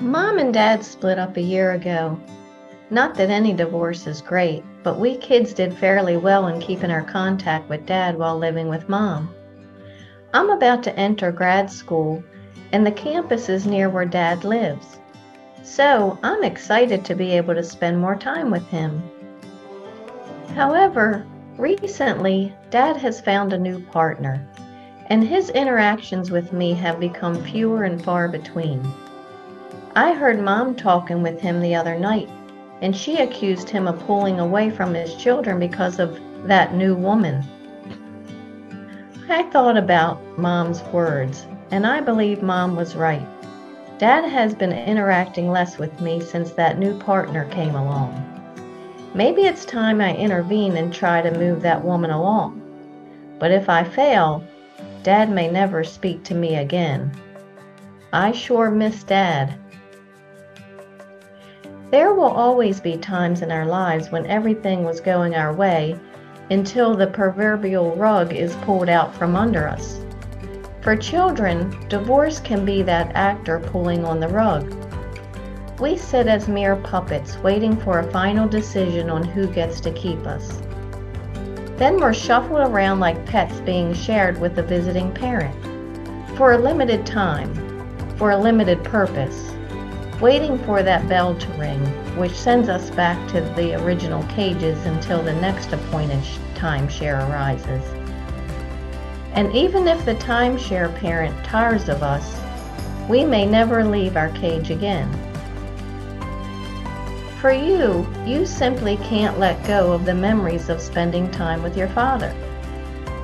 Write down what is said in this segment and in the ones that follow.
Mom and Dad split up a year ago. Not that any divorce is great, but we kids did fairly well in keeping our contact with Dad while living with Mom. I'm about to enter grad school, and the campus is near where Dad lives. So I'm excited to be able to spend more time with him. However, recently, Dad has found a new partner, and his interactions with me have become fewer and far between. I heard Mom talking with him the other night, and she accused him of pulling away from his children because of that new woman. I thought about Mom's words, and I believe Mom was right. Dad has been interacting less with me since that new partner came along. Maybe it's time I intervene and try to move that woman along. But if I fail, Dad may never speak to me again. I sure miss Dad. There will always be times in our lives when everything was going our way until the proverbial rug is pulled out from under us. For children, divorce can be that actor pulling on the rug. We sit as mere puppets waiting for a final decision on who gets to keep us. Then we're shuffled around like pets being shared with a visiting parent. For a limited time, for a limited purpose waiting for that bell to ring, which sends us back to the original cages until the next appointed timeshare arises. And even if the timeshare parent tires of us, we may never leave our cage again. For you, you simply can't let go of the memories of spending time with your father.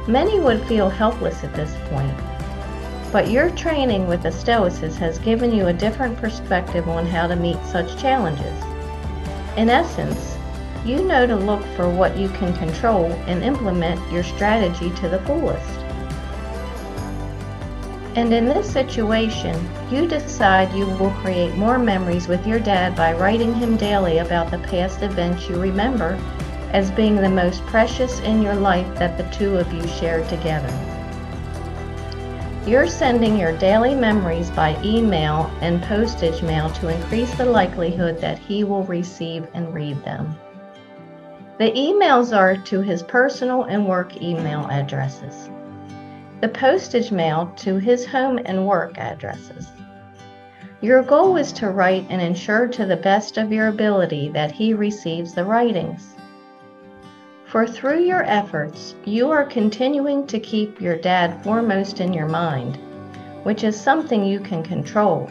Many would feel helpless at this point, but your training with the Stoics has given you a different perspective on how to meet such challenges. In essence, you know to look for what you can control and implement your strategy to the fullest. And in this situation, you decide you will create more memories with your dad by writing him daily about the past events you remember as being the most precious in your life that the two of you shared together. You're sending your daily memories by email and postage mail to increase the likelihood that he will receive and read them. The emails are to his personal and work email addresses. The postage mail to his home and work addresses. Your goal is to write and ensure to the best of your ability that he receives the writings. For through your efforts, you are continuing to keep your dad foremost in your mind, which is something you can control.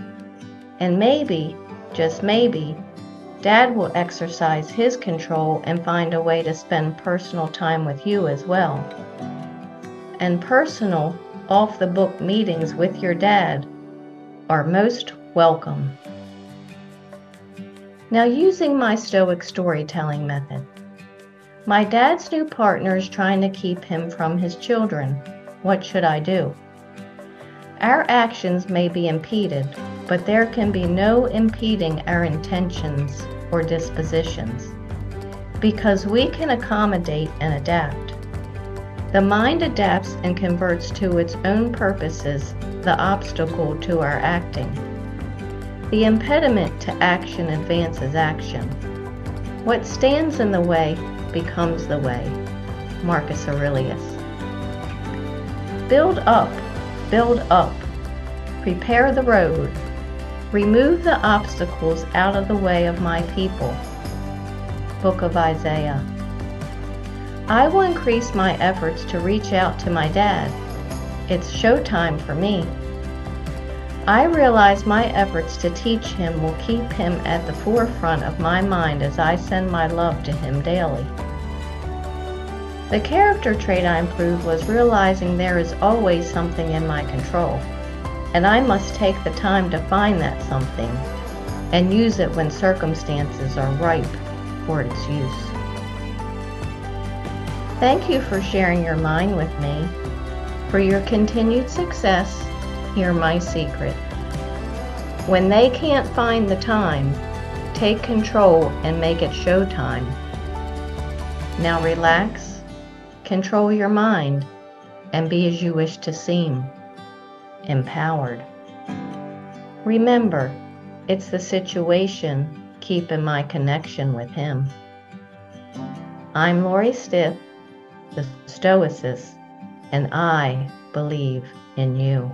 And maybe, just maybe, dad will exercise his control and find a way to spend personal time with you as well. And personal, off the book meetings with your dad are most welcome. Now, using my Stoic storytelling method, my dad's new partner is trying to keep him from his children. What should I do? Our actions may be impeded, but there can be no impeding our intentions or dispositions because we can accommodate and adapt. The mind adapts and converts to its own purposes the obstacle to our acting. The impediment to action advances action. What stands in the way becomes the way. Marcus Aurelius. Build up, build up. Prepare the road. Remove the obstacles out of the way of my people. Book of Isaiah. I will increase my efforts to reach out to my dad. It's showtime for me. I realize my efforts to teach him will keep him at the forefront of my mind as I send my love to him daily. The character trait I improved was realizing there is always something in my control, and I must take the time to find that something and use it when circumstances are ripe for its use. Thank you for sharing your mind with me. For your continued success, hear my secret. When they can't find the time, take control and make it showtime. Now relax Control your mind and be as you wish to seem, empowered. Remember, It's the situation keeping my connection with Him. I'm Lori Stiff, the Stoicist, and I believe in you.